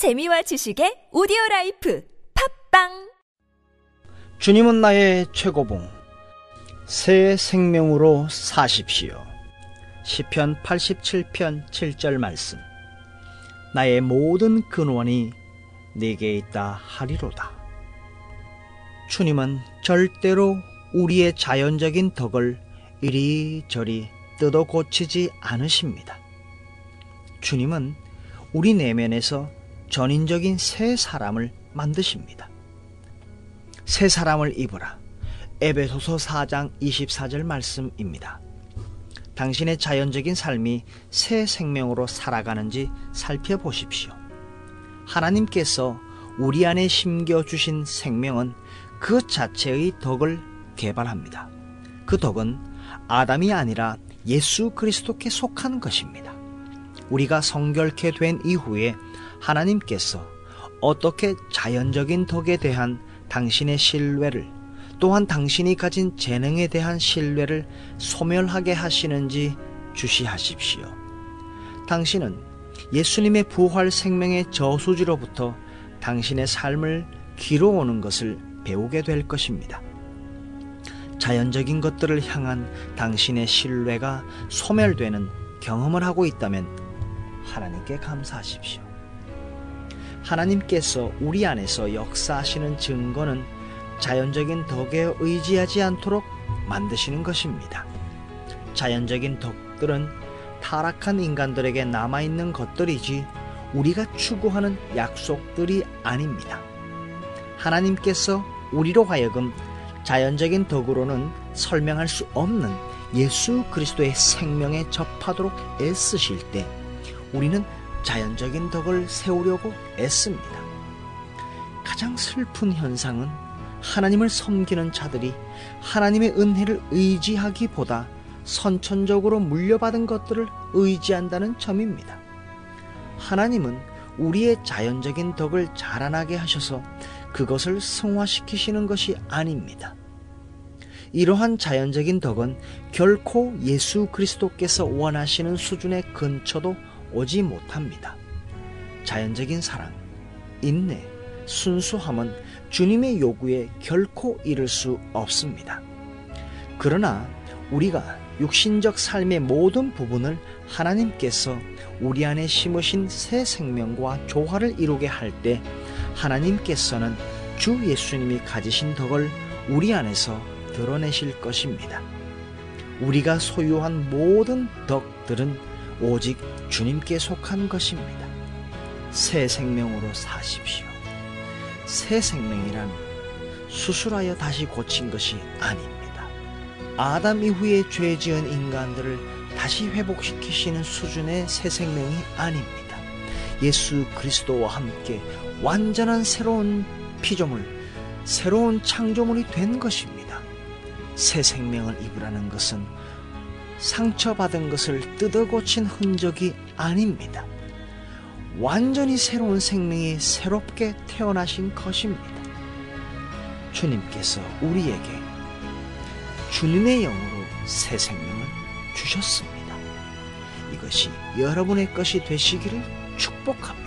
재미와 지식의 오디오 라이프 팟빵! 주님은 나의 최고봉 새 생명으로 사십시오. 시편 87편 7절 말씀. 나의 모든 근원이 네게 있다 하리로다. 주님은 절대로 우리의 자연적인 덕을 이리저리 뜯어 고치지 않으십니다. 주님은 우리 내면에서 전인적인 새 사람을 만드십니다. 새 사람을 입으라. 에베소서 4장 24절 말씀입니다. 당신의 자연적인 삶이 새 생명으로 살아가는지 살펴보십시오. 하나님께서 우리 안에 심겨주신 생명은 그 자체의 덕을 개발합니다. 그 덕은 아담이 아니라 예수 그리스도께 속한 것입니다. 우리가 성결케 된 이후에 하나님께서 어떻게 자연적인 덕에 대한 당신의 신뢰를 또한 당신이 가진 재능에 대한 신뢰를 소멸하게 하시는지 주시하십시오. 당신은 예수님의 부활 생명의 저수지로부터 당신의 삶을 기로오는 것을 배우게 될 것입니다. 자연적인 것들을 향한 당신의 신뢰가 소멸되는 경험을 하고 있다면 하나님께 감사하십시오. 하나님께서 우리 안에서 역사하시는 증거는 자연적인 덕에 의지하지 않도록 만드시는 것입니다. 자연적인 덕들은 타락한 인간들에게 남아있는 것들이지 우리가 추구하는 약속들이 아닙니다. 하나님께서 우리로 하여금 자연적인 덕으로는 설명할 수 없는 예수 그리스도의 생명에 접하도록 애쓰실 때 우리는 자연적인 덕을 세우려고 애씁니다. 가장 슬픈 현상은 하나님을 섬기는 자들이 하나님의 은혜를 의지하기보다 선천적으로 물려받은 것들을 의지한다는 점입니다. 하나님은 우리의 자연적인 덕을 자라나게 하셔서 그것을 승화시키시는 것이 아닙니다. 이러한 자연적인 덕은 결코 예수 그리스도께서 원하시는 수준의 근처도 오지 못합니다. 자연적인 사랑, 인내, 순수함은 주님의 요구에 결코 이를 수 없습니다. 그러나 우리가 육신적 삶의 모든 부분을 하나님께서 우리 안에 심으신 새 생명과 조화를 이루게 할 때 하나님께서는 주 예수님이 가지신 덕을 우리 안에서 드러내실 것입니다. 우리가 소유한 모든 덕들은 오직 주님께 속한 것입니다. 새 생명으로 사십시오. 새 생명이란 수술하여 다시 고친 것이 아닙니다. 아담 이후에 죄 지은 인간들을 다시 회복시키시는 수준의 새 생명이 아닙니다. 예수 그리스도와 함께 완전한 새로운 피조물, 새로운 창조물이 된 것입니다. 새 생명을 입으라는 것은 상처받은 것을 뜯어 고친 흔적이 아닙니다. 완전히 새로운 생명이 새롭게 태어나신 것입니다. 주님께서 우리에게 주님의 영으로 새 생명을 주셨습니다. 이것이 여러분의 것이 되시기를 축복합니다.